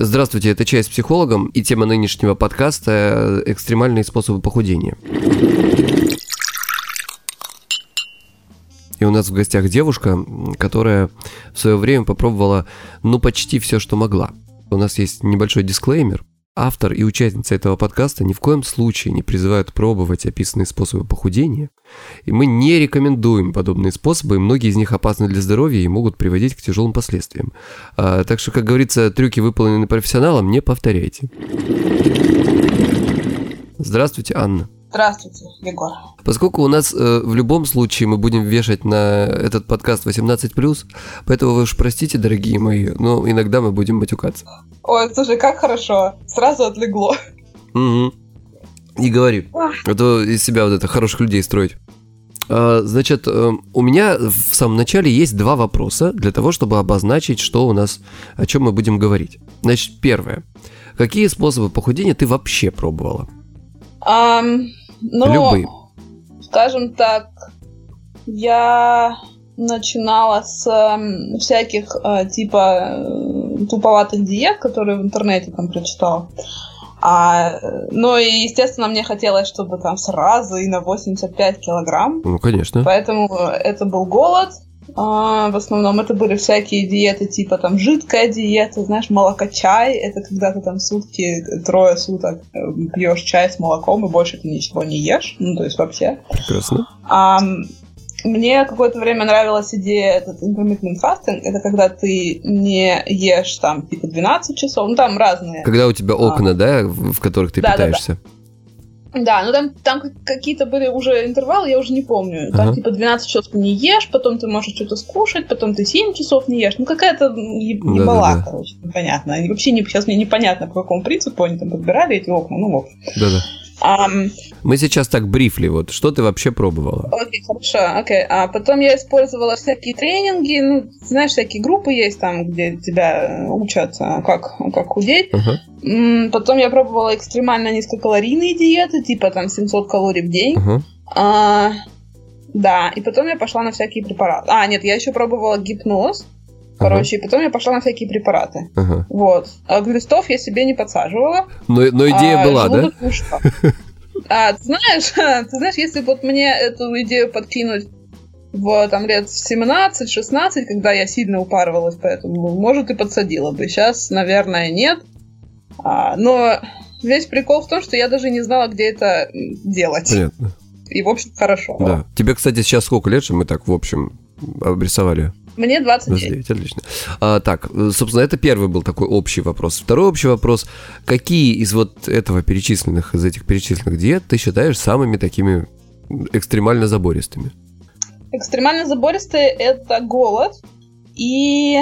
Здравствуйте, это «Чай с психологом» и тема нынешнего подкаста «Экстремальные способы похудения». И у нас в гостях девушка, которая в свое время попробовала, ну, почти все, что могла. У нас есть небольшой дисклеймер. Автор и участница этого подкаста ни в коем случае не призывают пробовать описанные способы похудения. И мы не рекомендуем подобные способы, и многие из них опасны для здоровья и могут приводить к тяжелым последствиям. А, так что, как говорится, трюки, выполненные профессионалом, не повторяйте. Здравствуйте, Анна. Здравствуйте, Егор. Поскольку у нас э, в любом случае мы будем вешать на этот подкаст 18+, поэтому вы уж простите, дорогие мои, но иногда мы будем матюкаться. Ой, слушай, как хорошо. Сразу отлегло. Угу. Не говори. А то из себя вот это хороших людей строить. А, значит, э, у меня в самом начале есть два вопроса для того, чтобы обозначить, что у нас, о чем мы будем говорить. Значит, первое. Какие способы похудения ты вообще пробовала? Um, ну, Любые. скажем так, я начинала с э, всяких э, типа э, туповатых диет, которые в интернете там прочитала. А, ну и, естественно, мне хотелось, чтобы там сразу и на 85 килограмм. Ну, конечно. Поэтому это был голод. А, в основном это были всякие диеты, типа там жидкая диета, знаешь, молокочай. Это когда ты там сутки, трое суток э, пьешь чай с молоком и больше ты ничего не ешь. Ну, то есть вообще. Прекрасно. А, мне какое-то время нравилась идея этот intermittent fasting. Это когда ты не ешь там типа 12 часов, ну там разные. Когда у тебя окна, а. да, в которых ты да, питаешься. Да, да. Да, ну там, там какие-то были уже интервалы, я уже не помню. Там uh-huh. типа 12 часов ты не ешь, потом ты можешь что-то скушать, потом ты 7 часов не ешь. Ну какая-то ебала, да, да, короче, непонятно. Вообще не, сейчас мне непонятно, по какому принципу они там подбирали эти окна. Ну, вот. Да-да. Um, Мы сейчас так брифли, вот что ты вообще пробовала? Окей, okay, хорошо, окей. Okay. А потом я использовала всякие тренинги, ну, знаешь, всякие группы есть там, где тебя учат, как, как худеть. Uh-huh. Потом я пробовала экстремально низкокалорийные диеты, типа там 700 калорий в день. Uh-huh. А, да, и потом я пошла на всякие препараты. А, нет, я еще пробовала гипноз. Короче, ага. и потом я пошла на всякие препараты. Ага. Вот. А глистов я себе не подсаживала. Но, но идея а, была, да? А, ты знаешь, ты знаешь, если вот мне эту идею подкинуть в там лет 17-16, когда я сильно упарывалась, поэтому, может, и подсадила бы. Сейчас, наверное, нет. А, но весь прикол в том, что я даже не знала, где это делать. Понятно. И, в общем, хорошо. Да. Тебе, кстати, сейчас сколько лет, что мы так, в общем, обрисовали? Мне 29. 29, отлично. А, так, собственно, это первый был такой общий вопрос. Второй общий вопрос. Какие из вот этого перечисленных, из этих перечисленных диет ты считаешь самыми такими экстремально забористыми? Экстремально забористые – это голод и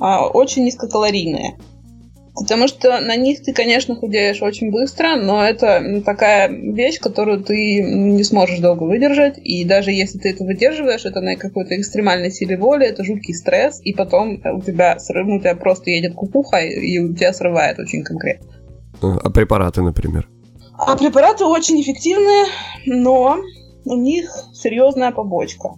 а, очень низкокалорийные. Потому что на них ты, конечно, худеешь очень быстро, но это такая вещь, которую ты не сможешь долго выдержать. И даже если ты это выдерживаешь, это на какой-то экстремальной силе воли, это жуткий стресс, и потом у тебя срыв, ну, у тебя просто едет кукуха, и у тебя срывает очень конкретно. А препараты, например? А препараты очень эффективные, но у них серьезная побочка.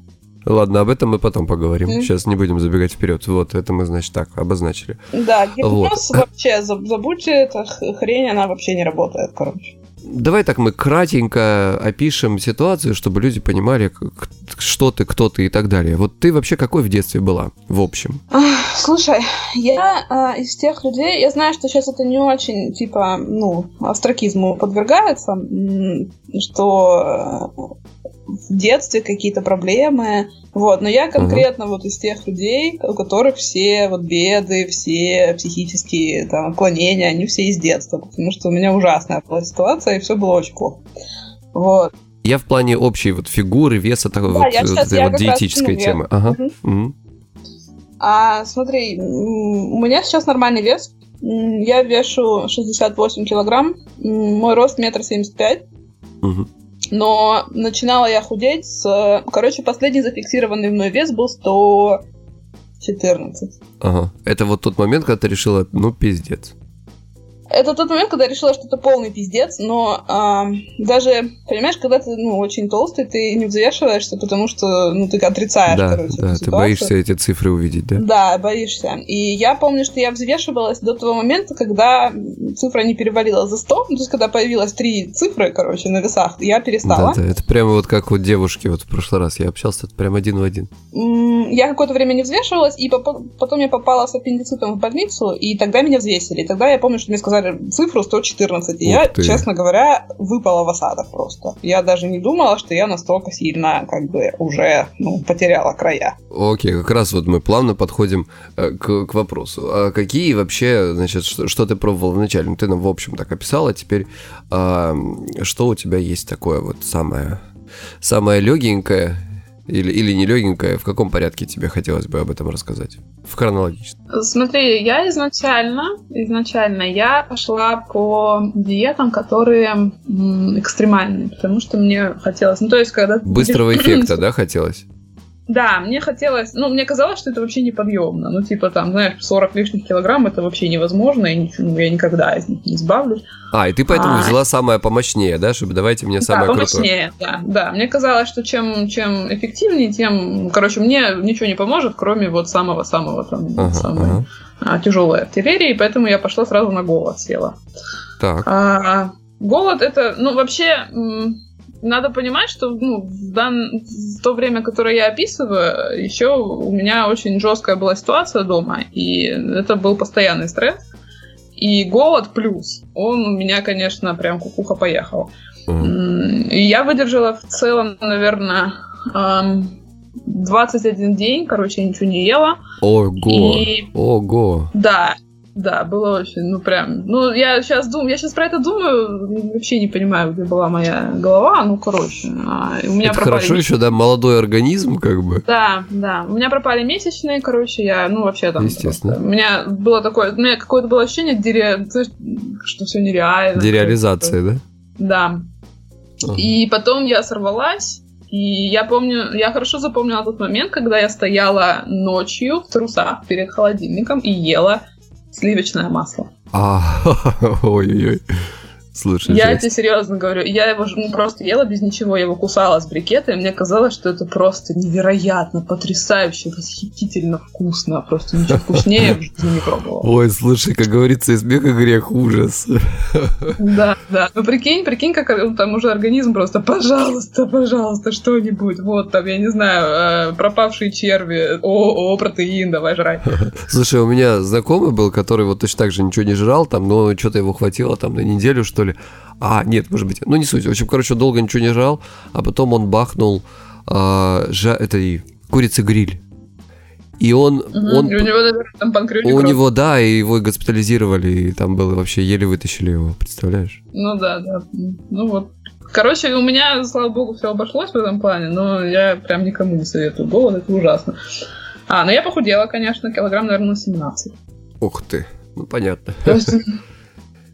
Ладно, об этом мы потом поговорим. Сейчас не будем забегать вперед. Вот, это мы, значит, так, обозначили. Да, гипноз вот. вообще, забудьте, эта хрень, она вообще не работает, короче. Давай так мы кратенько опишем ситуацию, чтобы люди понимали, что ты, кто ты и так далее. Вот ты вообще какой в детстве была, в общем? Слушай, я э, из тех людей, я знаю, что сейчас это не очень, типа, ну, астракизму подвергается, что в детстве какие-то проблемы. Вот, но я конкретно uh-huh. вот из тех людей, у которых все вот беды, все психические там отклонения, они все из детства, потому что у меня ужасная была ситуация, и все было очень плохо. Вот. Я в плане общей вот фигуры, веса, такой да, вот, я сейчас, вот, я вот диетической темы. Ага. Угу. Угу. А смотри, у меня сейчас нормальный вес. Я вешу 68 килограмм. Мой рост метр семьдесят пять. Угу. Но начинала я худеть с... Короче, последний зафиксированный мной вес был 114. Ага. Это вот тот момент, когда ты решила, ну, пиздец. Это тот момент, когда я решила, что это полный пиздец, но э, даже, понимаешь, когда ты, ну, очень толстый, ты не взвешиваешься, потому что, ну, ты отрицаешь, да, короче, Да, ты боишься эти цифры увидеть, да? Да, боишься. И я помню, что я взвешивалась до того момента, когда цифра не перевалила за 100, ну, то есть, когда появилась три цифры, короче, на весах, я перестала. Да, да, это прямо вот как вот девушки, вот в прошлый раз я общался, это прям один в один. Я какое-то время не взвешивалась, и потом я попала с аппендицитом в больницу, и тогда меня взвесили. И тогда я помню, что мне сказали, цифру 114, и Ух я, ты. честно говоря, выпала в осадок просто. Я даже не думала, что я настолько сильно как бы уже ну, потеряла края. Окей, как раз вот мы плавно подходим э, к, к вопросу. А какие вообще, значит, что, что ты пробовал вначале? Ну, ты нам в общем так описала, теперь э, что у тебя есть такое вот самое, самое легенькое или, или не легенькая, в каком порядке тебе хотелось бы об этом рассказать? В хронологическом. Смотри, я изначально, изначально я пошла по диетам, которые экстремальные, потому что мне хотелось, ну то есть когда... Быстрого эффекта, да, хотелось? Да, мне хотелось, ну, мне казалось, что это вообще неподъемно. Ну, типа, там, знаешь, 40 лишних килограмм это вообще невозможно, и ничего, ну, я никогда из них не избавлюсь. А, и ты поэтому а... взяла самое помощнее, да, чтобы давайте мне самое да, помощнее, крутое. Да, да. Мне казалось, что чем, чем эффективнее, тем, короче, мне ничего не поможет, кроме вот самого-самого там, ага, самой ага. А, тяжелой артиллерии, поэтому я пошла сразу на голод села. Так. А, голод это, ну, вообще надо понимать, что ну, в, дан... в то время, которое я описываю, еще у меня очень жесткая была ситуация дома, и это был постоянный стресс. И голод плюс, он у меня, конечно, прям кукуха поехал. Mm. И я выдержала в целом, наверное, 21 день, короче, я ничего не ела. Ого! И... Ого! Да, да, было очень, ну прям. Ну, я сейчас думаю, я сейчас про это думаю, вообще не понимаю, где была моя голова. Ну, короче, а, у меня это пропали хорошо еще, да, молодой организм, как бы. Да, да. У меня пропали месячные, короче, я, ну, вообще там. Естественно. Просто, у меня было такое, у меня какое-то было ощущение, дере... что все нереально. Дереализация, да? Да. Ага. И потом я сорвалась. И я помню, я хорошо запомнила тот момент, когда я стояла ночью в трусах перед холодильником и ела Сливочное масло. А, ой-ой-ой. Слушай, я жесть. тебе серьезно говорю, я его ну, просто ела без ничего, я его кусала с брикета, и мне казалось, что это просто невероятно, потрясающе, восхитительно вкусно, просто ничего вкуснее в жизни не пробовала. Ой, слушай, как говорится, из смеха грех ужас. Да, да, ну прикинь, прикинь, как там уже организм просто, пожалуйста, пожалуйста, что-нибудь, вот там, я не знаю, э, пропавшие черви, о, о, протеин, давай жрать. Слушай, у меня знакомый был, который вот точно так же ничего не жрал, там, но что-то его хватило там на неделю, что ли, ли. А, нет, может быть. Ну, не суть. В общем, короче, долго ничего не жрал, а потом он бахнул э, жа, этой курицы гриль. И он... Угу, он и у него, наверное, там панкреатит. У него, да, и его госпитализировали, и там было вообще, еле вытащили его, представляешь? Ну да, да. Ну вот. Короче, у меня, слава богу, все обошлось в этом плане, но я прям никому не советую. Голод это ужасно. А, ну я похудела, конечно, килограмм, наверное, на 17. Ух ты, ну понятно. То есть,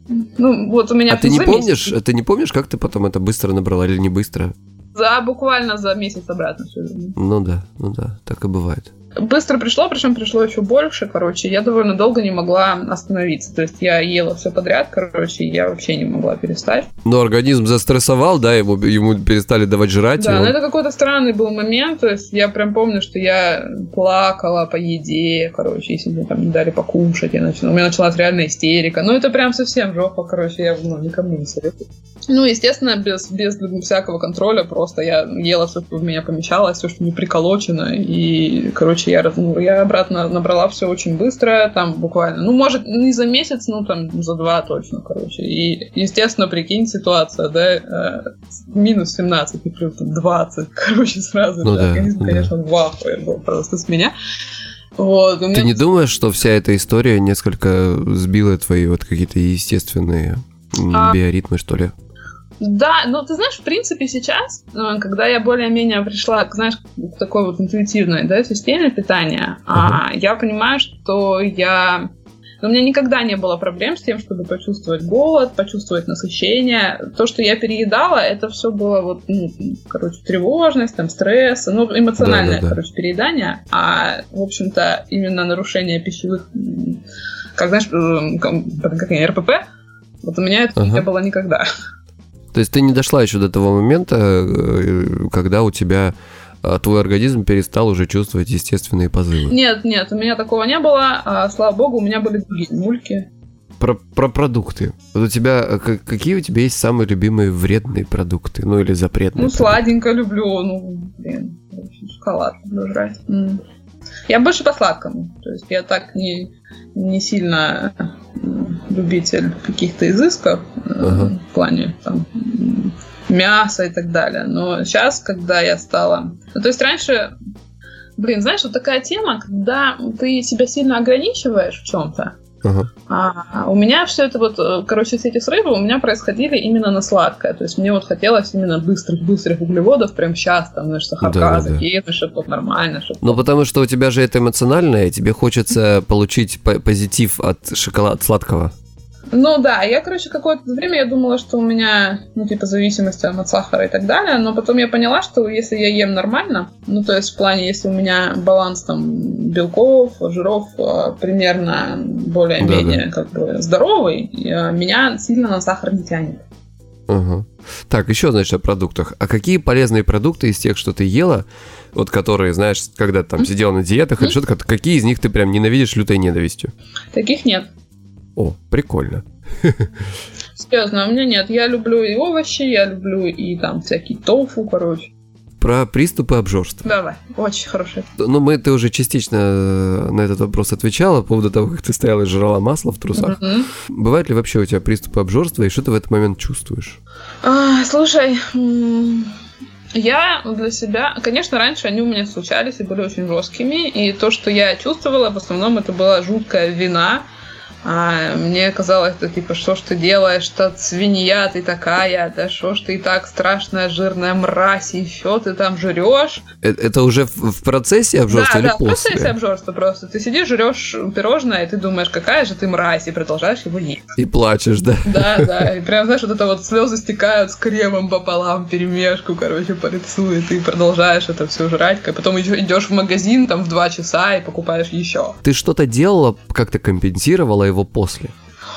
ну, вот у меня... А ты не помнишь, месяц... ты не помнишь, как ты потом это быстро набрала или не быстро? За буквально за месяц обратно все. Ну да, ну да, так и бывает быстро пришло, причем пришло еще больше, короче. Я довольно долго не могла остановиться. То есть я ела все подряд, короче, я вообще не могла перестать. Но организм застрессовал, да, ему, ему перестали давать жрать. Да, он... но это какой-то странный был момент. То есть я прям помню, что я плакала по еде, короче, если мне там не дали покушать, я начала, у меня началась реальная истерика. Ну, это прям совсем жопа, короче, я ну, никому не советую. Ну, естественно, без, без всякого контроля, просто я ела все, что в меня помещалось, все, что не приколочено, и, короче, короче, я, ну, я обратно набрала все очень быстро, там буквально, ну, может, не за месяц, ну, там, за два точно, короче. И, естественно, прикинь, ситуация, да, э, минус 17 и плюс 20, короче, сразу, ну, да, организм, да. конечно, в ахуе был просто с меня. Вот, меня... Ты не думаешь, что вся эта история несколько сбила твои вот какие-то естественные а... биоритмы, что ли? Да, ну ты знаешь, в принципе, сейчас, э, когда я более-менее пришла, знаешь, к такой вот интуитивной да, системе питания, uh-huh. я понимаю, что я у меня никогда не было проблем с тем, чтобы почувствовать голод, почувствовать насыщение. То, что я переедала, это все было вот, ну, короче, тревожность, там, стресс, ну, эмоциональное, да, да, да. короче, переедание. А, в общем-то, именно нарушение пищевых, как знаешь, э, как, как РПП, Вот у меня этого ага. не было никогда. То есть ты не дошла еще до того момента, э, когда у тебя а, твой организм перестал уже чувствовать естественные позывы? Нет, нет, у меня такого не было. А, слава богу, у меня были другие мульки. Про, про продукты. Вот у тебя э, какие у тебя есть самые любимые вредные продукты? Ну или запретные? Ну, сладенько люблю. Ну, блин, шоколад люблю жрать. Я больше по сладкому. То есть я так не, не сильно любитель каких-то изысков э, ага. в плане там, мяса и так далее. Но сейчас, когда я стала... Ну, то есть раньше, блин, знаешь, вот такая тема, когда ты себя сильно ограничиваешь в чем-то, Ага. А, у меня все это вот, э, короче, все эти срывы у меня происходили именно на сладкое. То есть мне вот хотелось именно быстрых-быстрых углеводов прям сейчас, там, знаешь, сахарка да, да, закинуть, да. чтобы вот нормально. Чтобы... Ну, потому что у тебя же это эмоциональное, тебе хочется получить позитив от шоколада сладкого. Ну да, я, короче, какое-то время я думала, что у меня, ну, типа, зависимость от сахара и так далее, но потом я поняла, что если я ем нормально, ну, то есть в плане, если у меня баланс там белков, жиров э, примерно более-менее да, да. как бы здоровый, меня сильно на сахар не тянет. Угу. Так, еще, значит, о продуктах. А какие полезные продукты из тех, что ты ела, вот которые, знаешь, когда там сидела на диетах или что-то, какие из них ты прям ненавидишь лютой ненавистью? Таких нет. О, прикольно. Серьезно, у меня нет. Я люблю и овощи, я люблю и там всякие тофу, короче. Про приступы обжорства. Давай, очень хороший. Ну, мы, ты уже частично э, на этот вопрос отвечала по поводу того, как ты стояла и жрала масло в трусах. Mm-hmm. Бывают ли вообще у тебя приступы обжорства, и что ты в этот момент чувствуешь? А, слушай, я для себя, конечно, раньше они у меня случались и были очень жесткими, и то, что я чувствовала, в основном это была жуткая вина, а мне казалось, что типа, что ж ты делаешь, что свинья ты такая, да что ж ты и так страшная жирная мразь, и еще ты там жрешь. Это, это уже в, в процессе обжорства да, или да, после? в процессе обжорства просто. Ты сидишь, жрешь пирожное, и ты думаешь, какая же ты мразь, и продолжаешь его есть. И плачешь, да? Да, да, и прям, знаешь, вот это вот слезы стекают с кремом пополам, перемешку, короче, по лицу, и ты продолжаешь это все жрать, а потом идешь в магазин там в два часа и покупаешь еще. Ты что-то делала, как-то компенсировала его его после?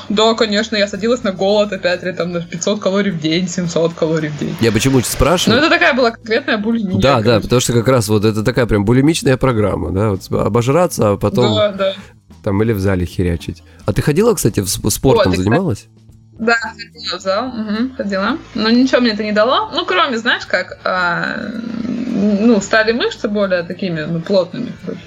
Да, конечно, я садилась на голод опять, или там на 500 калорий в день, 700 калорий в день. Я почему спрашиваю? Ну, это такая была конкретная булимия. Да, конечно. да, потому что как раз вот это такая прям булимичная программа, да, вот обожраться, а потом... Да, да. Там или в зале херячить. А ты ходила, кстати, в спортом О, занималась? Да, ходила в зал, угу, ходила. Но ничего мне это не дало. Ну, кроме, знаешь, как, а, ну, стали мышцы более такими, ну, плотными, короче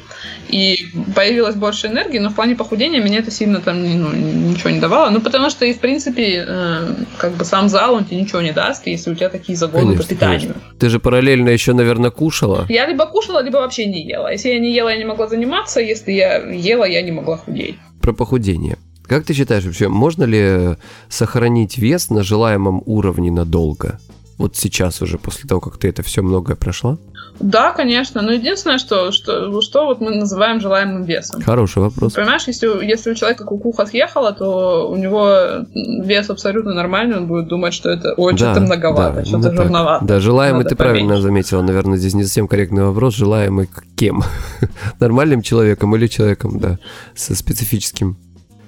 и появилось больше энергии, но в плане похудения меня это сильно там ну, ничего не давало. Ну, потому что, и в принципе, э, как бы сам зал, он тебе ничего не даст, если у тебя такие загоны конечно, по питанию. Конечно. Ты же параллельно еще, наверное, кушала? Я либо кушала, либо вообще не ела. Если я не ела, я не могла заниматься, если я ела, я не могла худеть. Про похудение. Как ты считаешь вообще, можно ли сохранить вес на желаемом уровне надолго? Вот сейчас уже, после того, как ты это все многое прошла? Да, конечно. Но единственное, что, что, что вот мы называем желаемым весом. Хороший вопрос. Понимаешь, если, если у человека кукуха съехала, то у него вес абсолютно нормальный, он будет думать, что это ой, да, многовато, да, что-то жирновато. Да, желаемый ты поменьше. правильно заметила. Наверное, здесь не совсем корректный вопрос. Желаемый кем? Нормальным человеком или человеком, да, со специфическим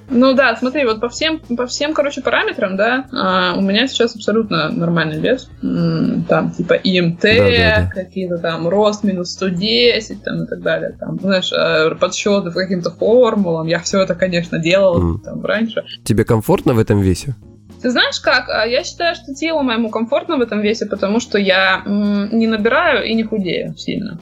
ну да, смотри, вот по всем, по всем, короче, параметрам, да, а, у меня сейчас абсолютно нормальный вес. Там, типа, ИМТ, да, да, да. какие-то там рост минус 110, там, и так далее. Там, знаешь, э, подсчеты по каким-то формулам. Я все это, конечно, делала mm. там раньше. Тебе комфортно в этом весе? Ты знаешь как? А, я считаю, что телу моему комфортно в этом весе, потому что я не набираю и не худею сильно.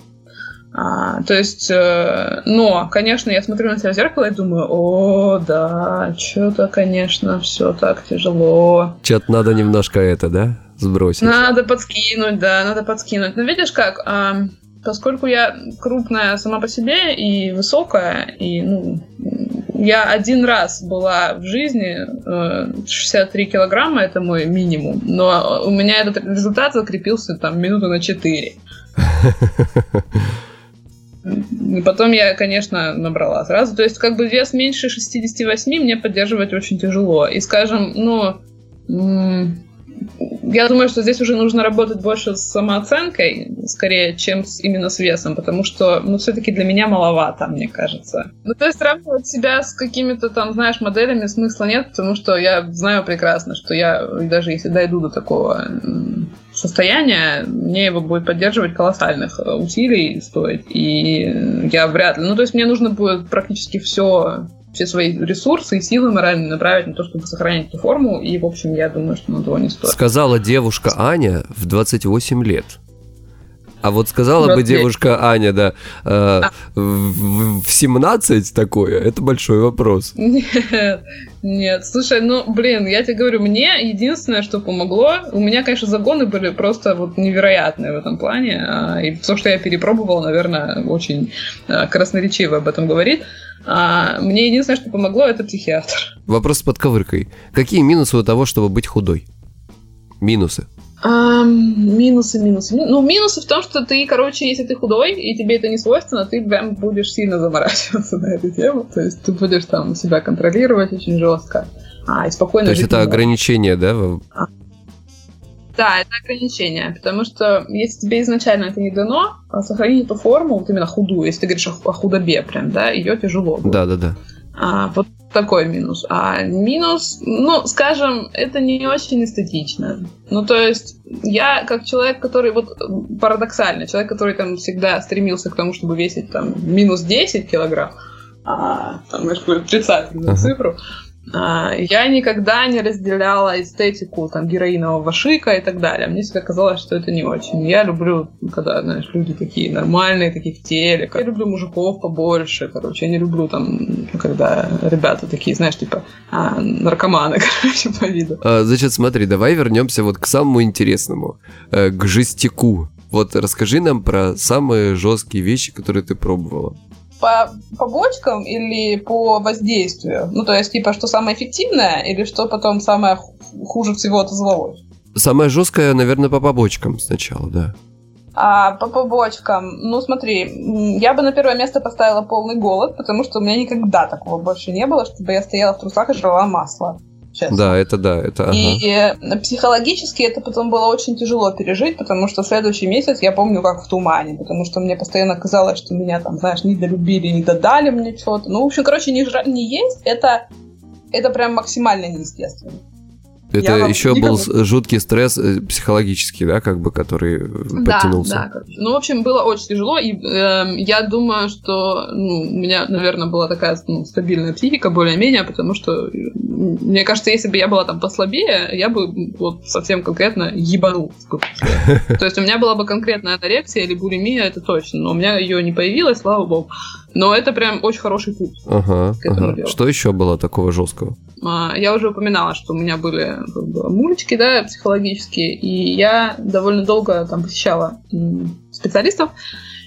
А, то есть, э, но, конечно, я смотрю на себя в зеркало и думаю, о, да, что-то, конечно, все так тяжело. Что-то надо немножко это, да, сбросить? Надо подскинуть, да, надо подскинуть. Но видишь как, а, поскольку я крупная сама по себе и высокая, и, ну, я один раз была в жизни, 63 э, килограмма, это мой минимум, но у меня этот результат закрепился там минуты на 4. Потом я, конечно, набрала сразу. То есть, как бы вес меньше 68 мне поддерживать очень тяжело. И, скажем, ну, я думаю, что здесь уже нужно работать больше с самооценкой, скорее, чем с, именно с весом, потому что, ну, все-таки для меня маловато, мне кажется. Ну, то есть сравнивать себя с какими-то там, знаешь, моделями смысла нет, потому что я знаю прекрасно, что я, даже если дойду до такого состояния, мне его будет поддерживать колоссальных э, усилий стоить, и я вряд ли... Ну, то есть мне нужно будет практически все все свои ресурсы и силы моральные направить на то, чтобы сохранить эту форму, и, в общем, я думаю, что на того не стоит. Сказала девушка Аня в 28 лет. А вот сказала 20. бы девушка Аня, да, э, а. в, в 17 такое, это большой вопрос. Нет, нет, слушай, ну, блин, я тебе говорю, мне единственное, что помогло, у меня, конечно, загоны были просто вот невероятные в этом плане, а, и то, что я перепробовала, наверное, очень а, красноречиво об этом говорит. А мне единственное, что помогло, это психиатр. Вопрос с подковыркой. Какие минусы у того, чтобы быть худой? Минусы. Минусы, минусы. Ну, минусы в том, что ты, короче, если ты худой, и тебе это не свойственно, ты прям будешь сильно заморачиваться на эту тему. То есть ты будешь там себя контролировать очень жестко. А, и спокойно То есть это ограничение, да? А. Да, это ограничение, потому что если тебе изначально это не дано, а сохранить эту форму, вот именно худую, если ты говоришь о, о худобе прям, да, ее тяжело. Да, да, да. А, вот такой минус. А минус, ну, скажем, это не очень эстетично. Ну, то есть, я как человек, который, вот парадоксально, человек, который там всегда стремился к тому, чтобы весить там минус 10 килограмм, а, там, знаешь, отрицательную uh-huh. цифру, я никогда не разделяла эстетику там героинового шика и так далее. Мне всегда казалось, что это не очень. Я люблю, когда, знаешь, люди такие нормальные, такие в теле. Я люблю мужиков побольше, короче. Я не люблю там, когда ребята такие, знаешь, типа а, наркоманы, короче, по виду. А, значит, смотри, давай вернемся вот к самому интересному, э, к жестику. Вот расскажи нам про самые жесткие вещи, которые ты пробовала по побочкам или по воздействию? Ну, то есть, типа, что самое эффективное или что потом самое хуже всего отозвалось? Самое жесткое, наверное, по побочкам сначала, да. А по побочкам, ну смотри, я бы на первое место поставила полный голод, потому что у меня никогда такого больше не было, чтобы я стояла в трусах и жрала масло честно. Да, это да, это. И э, психологически это потом было очень тяжело пережить, потому что следующий месяц я помню как в тумане, потому что мне постоянно казалось, что меня там, знаешь, не долюбили, не додали мне что-то. Ну, в общем, короче, не, жра... не есть, это, это прям максимально неестественно. Это еще никому... был жуткий стресс э, психологический, да, как бы, который э, да, подтянулся. Да. Ну, в общем, было очень тяжело, и э, я думаю, что ну, у меня, наверное, была такая ну, стабильная психика, более-менее, потому что, мне кажется, если бы я была там послабее, я бы вот совсем конкретно ебанул. То есть у меня была бы конкретная анорексия или булимия, это точно, но у меня ее не появилось, слава богу. Но это прям очень хороший путь. Ага, ага. Что еще было такого жесткого? А, я уже упоминала, что у меня были как бы, мультики, да, психологические, и я довольно долго там посещала специалистов,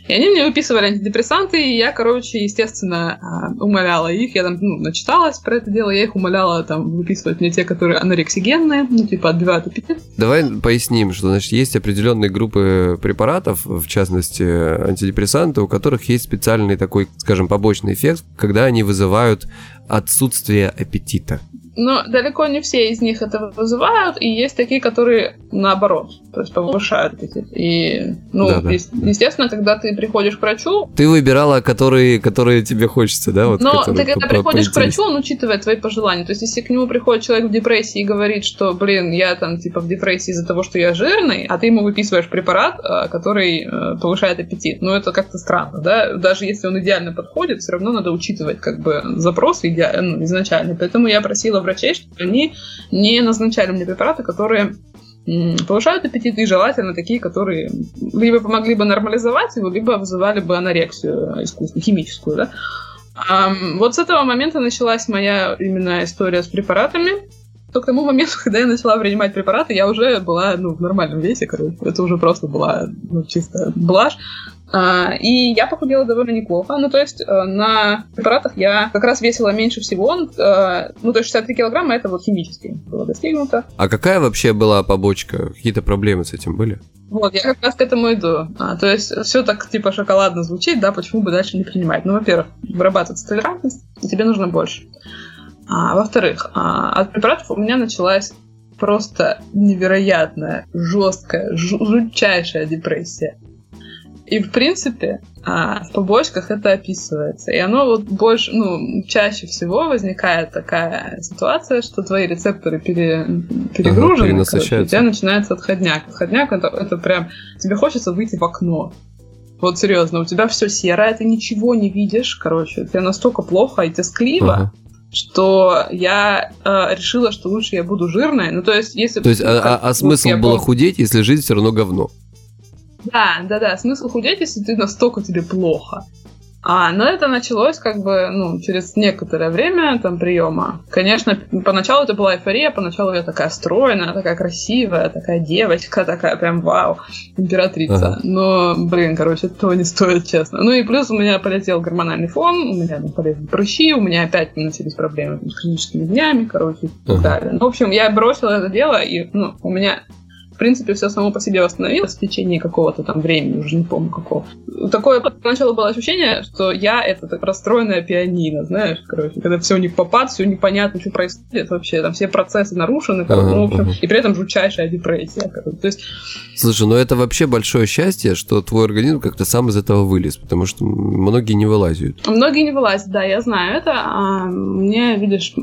и они мне выписывали антидепрессанты, и я, короче, естественно, а, умоляла их. Я там, ну, начиталась про это дело, я их умоляла там выписывать мне те, которые анорексигенные, ну, типа, отбивают аппетит. Давай поясним, что, значит, есть определенные группы препаратов, в частности, антидепрессанты, у которых есть специальный такой, скажем, побочный эффект, когда они вызывают отсутствие аппетита. Но далеко не все из них это вызывают, и есть такие, которые наоборот, то есть повышают аппетит. И, ну, да, да. естественно, когда ты приходишь к врачу... Ты выбирала, которые, которые тебе хочется, да? Вот, но ты когда приходишь к врачу, он учитывает твои пожелания. То есть, если к нему приходит человек в депрессии и говорит, что, блин, я там, типа, в депрессии из-за того, что я жирный, а ты ему выписываешь препарат, э, который э, повышает аппетит, ну, это как-то странно, да? Даже если он идеально подходит, все равно надо учитывать, как бы, запрос идеально, ну, изначально. Поэтому я просила врачей, чтобы они не назначали мне препараты, которые повышают аппетит, и желательно такие, которые либо помогли бы нормализовать его, либо вызывали бы анорексию искусственную, химическую, да. А, вот с этого момента началась моя именно история с препаратами. То к тому моменту, когда я начала принимать препараты, я уже была ну, в нормальном весе, короче. Это уже просто была ну, чисто блажь. А, и я похудела довольно неплохо. Ну, то есть э, на препаратах я как раз весила меньше всего. Э, ну, то есть 63 килограмма это вот химически было достигнуто. А какая вообще была побочка? Какие-то проблемы с этим были? Вот, я как раз к этому иду. А, то есть все так типа шоколадно звучит, да, почему бы дальше не принимать? Ну, во-первых, вырабатывается толерантность, и тебе нужно больше. А, во-вторых, а, от препаратов у меня началась просто невероятная, жесткая, жутчайшая депрессия. И, в принципе, а, в побочках это описывается. И оно вот больше, ну, чаще всего возникает такая ситуация, что твои рецепторы пере, перегружены, ага, короче, у тебя начинается отходняк. Отходняк это, это прям, тебе хочется выйти в окно. Вот серьезно, у тебя все серое, ты ничего не видишь, короче, тебе настолько плохо и тоскливо, ага что я э, решила, что лучше я буду жирной. Ну, то есть, если... То есть, а, а, а смысл было был... худеть, если жизнь все равно говно? Да, да, да. Смысл худеть, если ты настолько тебе плохо. А, но это началось как бы, ну, через некоторое время там приема. Конечно, поначалу это была эйфория, поначалу я такая стройная, такая красивая, такая девочка, такая прям вау, императрица. Ага. Но, блин, короче, этого не стоит, честно. Ну и плюс у меня полетел гормональный фон, у меня там полезли прыщи, у меня опять начались проблемы с хроническими днями, короче, и так ага. далее. Ну, в общем, я бросила это дело, и, ну, у меня в принципе, все само по себе восстановилось в течение какого-то там времени, уже не помню какого. Такое поначалу было ощущение, что я это так расстроенная пианино, знаешь, короче, когда все не попад, все непонятно, что происходит вообще, там все процессы нарушены, ага, ну, в общем, ага. и при этом жутчайшая депрессия. Короче. То есть... Слушай, ну это вообще большое счастье, что твой организм как-то сам из этого вылез, потому что многие не вылазят. Многие не вылазят, да, я знаю это, а мне, видишь,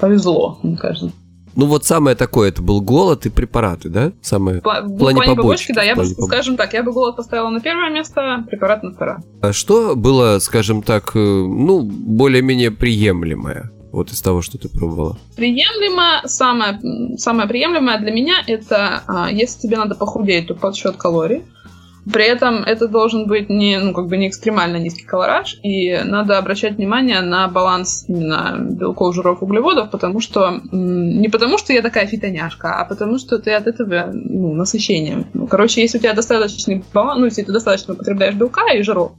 повезло, мне кажется. Ну вот самое такое, это был голод и препараты, да? Самое в плане, в плане побочки, побочки, да, я бы, скажем так, я бы голод поставила на первое место, препарат на второе. А что было, скажем так, э, ну, более-менее приемлемое? Вот из того, что ты пробовала. Приемлемо, самое, самое приемлемое для меня это, а, если тебе надо похудеть, то подсчет калорий. При этом это должен быть не, ну, как бы не экстремально низкий колораж, и надо обращать внимание на баланс именно белков, жиров, углеводов, потому что не потому, что я такая фитоняшка, а потому что ты от этого ну, насыщение. Ну, короче, если у тебя достаточный баланс, ну, если ты достаточно употребляешь белка и жиров,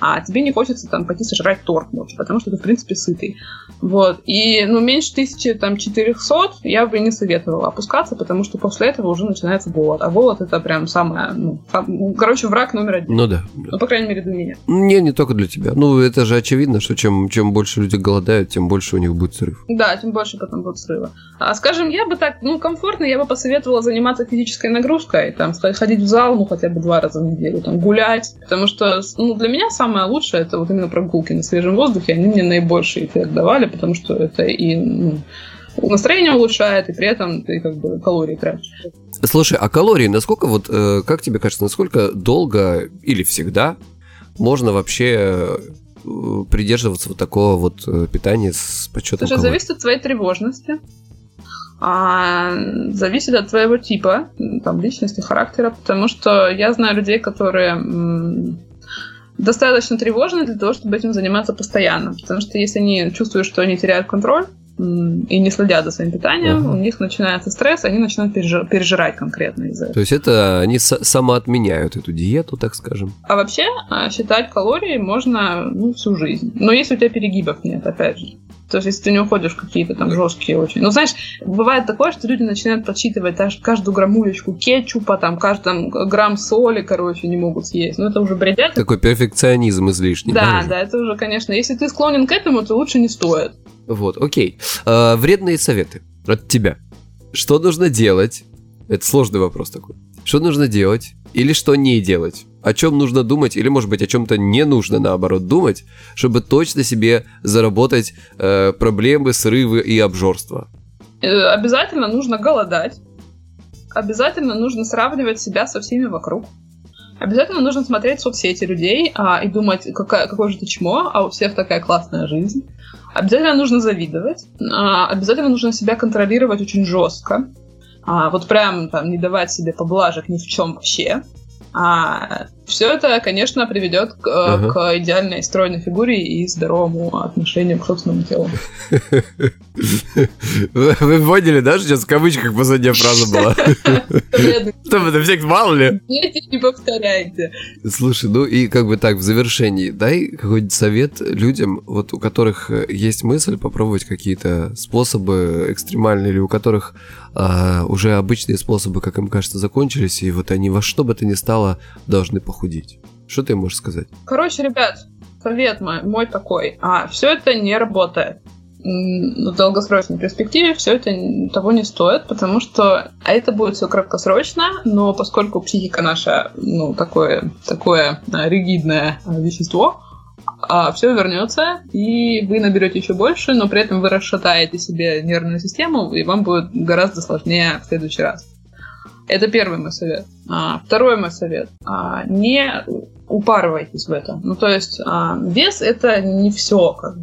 а тебе не хочется там пойти сожрать торт ночью, потому что ты, в принципе, сытый. Вот. И, ну, меньше 1400 я бы не советовала опускаться, потому что после этого уже начинается голод. А голод это прям самое, ну, ну короче, враг номер один. Ну да. Ну, по крайней мере, для меня. Не, не только для тебя. Ну, это же очевидно, что чем, чем больше люди голодают, тем больше у них будет срыв. Да, тем больше потом будет срыва. А, скажем, я бы так, ну, комфортно, я бы посоветовала заниматься физической нагрузкой, там, ходить в зал, ну, хотя бы два раза в неделю, там, гулять, потому что, ну, для меня самое самое лучшее это вот именно прогулки на свежем воздухе. Они мне наибольший эффект давали, потому что это и ну, настроение улучшает, и при этом ты как бы калории тратишь. Слушай, а калории, насколько вот, э, как тебе кажется, насколько долго или всегда можно вообще э, придерживаться вот такого вот э, питания с подсчетом Это зависит от твоей тревожности. А, зависит от твоего типа, там, личности, характера, потому что я знаю людей, которые достаточно тревожны для того, чтобы этим заниматься постоянно. Потому что если они чувствуют, что они теряют контроль и не следят за своим питанием, uh-huh. у них начинается стресс, они начинают пережирать конкретно из-за этого. То есть это они самоотменяют эту диету, так скажем. А вообще а, считать калории можно ну, всю жизнь. Но если у тебя перегибов нет, опять же. То есть, если ты не уходишь какие-то там жесткие очень. Ну, знаешь, бывает такое, что люди начинают подсчитывать даже каждую граммулечку кетчупа, там, каждый там, грамм соли, короче, не могут съесть. Ну, это уже бредят. Такой перфекционизм излишний. Да, да, да, это уже, конечно. Если ты склонен к этому, то лучше не стоит. Вот, окей. А, вредные советы от тебя. Что нужно делать? Это сложный вопрос такой. Что нужно делать или что не делать? О чем нужно думать, или, может быть, о чем-то не нужно, наоборот, думать, чтобы точно себе заработать э, проблемы, срывы и обжорство? Э, обязательно нужно голодать. Обязательно нужно сравнивать себя со всеми вокруг. Обязательно нужно смотреть соцсети людей а, и думать, какая, какое же ты чмо, а у всех такая классная жизнь. Обязательно нужно завидовать. А, обязательно нужно себя контролировать очень жестко. А, вот прям там не давать себе поблажек ни в чем вообще. А все это, конечно, приведет к, ага. к идеальной стройной фигуре и здоровому отношению к собственному телу. Вы поняли, да, что сейчас в кавычках последняя фраза была? Что это всех мало ли? Не повторяйте. Слушай, ну и как бы так, в завершении, дай какой-нибудь совет людям, вот у которых есть мысль попробовать какие-то способы экстремальные, или у которых а, уже обычные способы, как им кажется, закончились, и вот они во что бы то ни стало должны похудеть. Что ты можешь сказать? Короче, ребят, совет мой, мой такой. А, все это не работает. в долгосрочной перспективе все это того не стоит, потому что а это будет все краткосрочно, но поскольку психика наша, ну, такое, такое а, ригидное а, вещество, а все вернется, и вы наберете еще больше, но при этом вы расшатаете себе нервную систему, и вам будет гораздо сложнее в следующий раз. Это первый мой совет. А, второй мой совет. А, не упарывайтесь в это. Ну, то есть а, вес это не все как,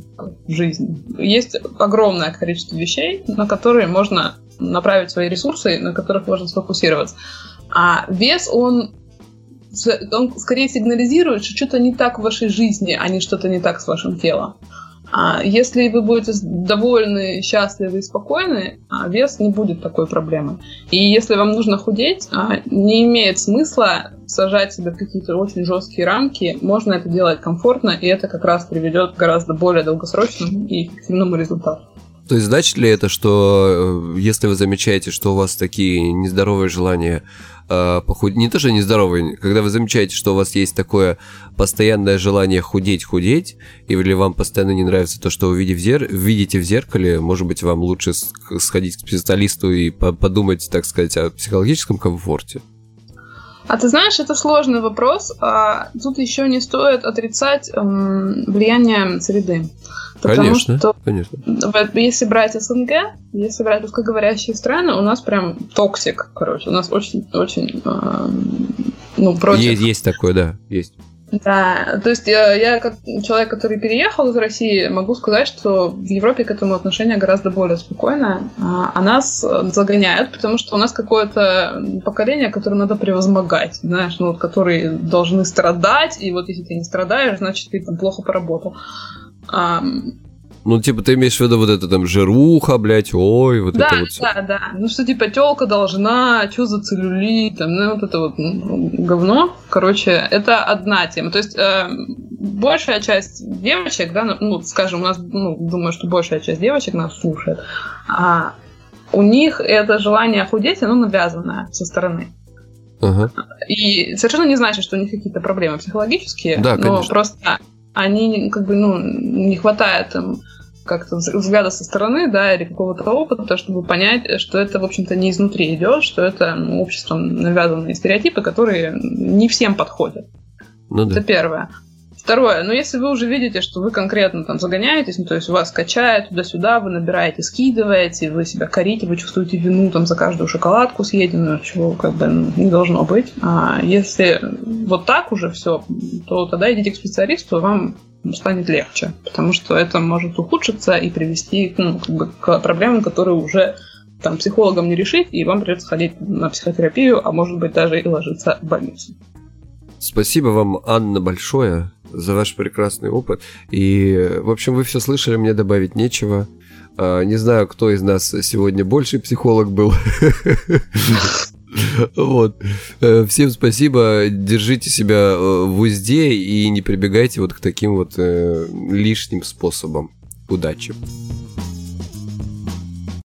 в жизни. Есть огромное количество вещей, на которые можно направить свои ресурсы, на которых можно сфокусироваться. А вес, он он скорее сигнализирует, что что-то не так в вашей жизни, а не что-то не так с вашим телом. А если вы будете довольны, счастливы и спокойны, а вес не будет такой проблемы. И если вам нужно худеть, а, не имеет смысла сажать себя в какие-то очень жесткие рамки. Можно это делать комфортно, и это как раз приведет к гораздо более долгосрочному и эффективному результату. То есть значит ли это, что э, если вы замечаете, что у вас такие нездоровые желания э, похудеть, не то, что нездоровые, когда вы замечаете, что у вас есть такое постоянное желание худеть, худеть, или вам постоянно не нравится то, что вы видите в, зер... видите в зеркале, может быть, вам лучше сходить к специалисту и подумать, так сказать, о психологическом комфорте? А ты знаешь, это сложный вопрос. А тут еще не стоит отрицать эм, влияние среды. Потому конечно, что конечно. если брать СНГ, если брать русскоговорящие страны, у нас прям toxic, короче. У нас очень, очень, э, ну, против. Есть, есть такое, да, есть. Да, то есть я, я как человек, который переехал из России, могу сказать, что в Европе к этому отношение гораздо более спокойное. А, а нас загоняют, потому что у нас какое-то поколение, которое надо превозмогать, знаешь, ну вот, которые должны страдать, и вот если ты не страдаешь, значит ты там плохо поработал. Ну, типа, ты имеешь в виду вот это там жируха, блядь, ой, вот да, это вот все. Да, да, Ну, что, типа, телка должна, что за целлюлит, там, ну, вот это вот ну, говно. Короче, это одна тема. То есть, э, большая часть девочек, да, ну, ну, скажем, у нас, ну, думаю, что большая часть девочек нас слушает, а у них это желание худеть, оно навязанное со стороны. Ага. И совершенно не значит, что у них какие-то проблемы психологические, да, но конечно. просто они как бы, ну, не хватает им как-то взгляда со стороны, да, или какого-то опыта, чтобы понять, что это, в общем-то, не изнутри идет, что это ну, обществом навязанные стереотипы, которые не всем подходят. Ну, да. Это первое. Второе, ну если вы уже видите, что вы конкретно там загоняетесь, ну то есть вас качает туда-сюда, вы набираете, скидываете, вы себя корите, вы чувствуете вину там за каждую шоколадку съеденную, чего как бы ну, не должно быть. А если вот так уже все, то тогда идите к специалисту, вам станет легче, потому что это может ухудшиться и привести ну, как бы, к проблемам, которые уже там психологом не решить, и вам придется ходить на психотерапию, а может быть даже и ложиться в больницу. Спасибо вам, Анна, большое за ваш прекрасный опыт. И, в общем, вы все слышали, мне добавить нечего. А, не знаю, кто из нас сегодня больше психолог был. Вот. Э, всем спасибо. Держите себя э, в узде и не прибегайте вот к таким вот э, лишним способам. Удачи.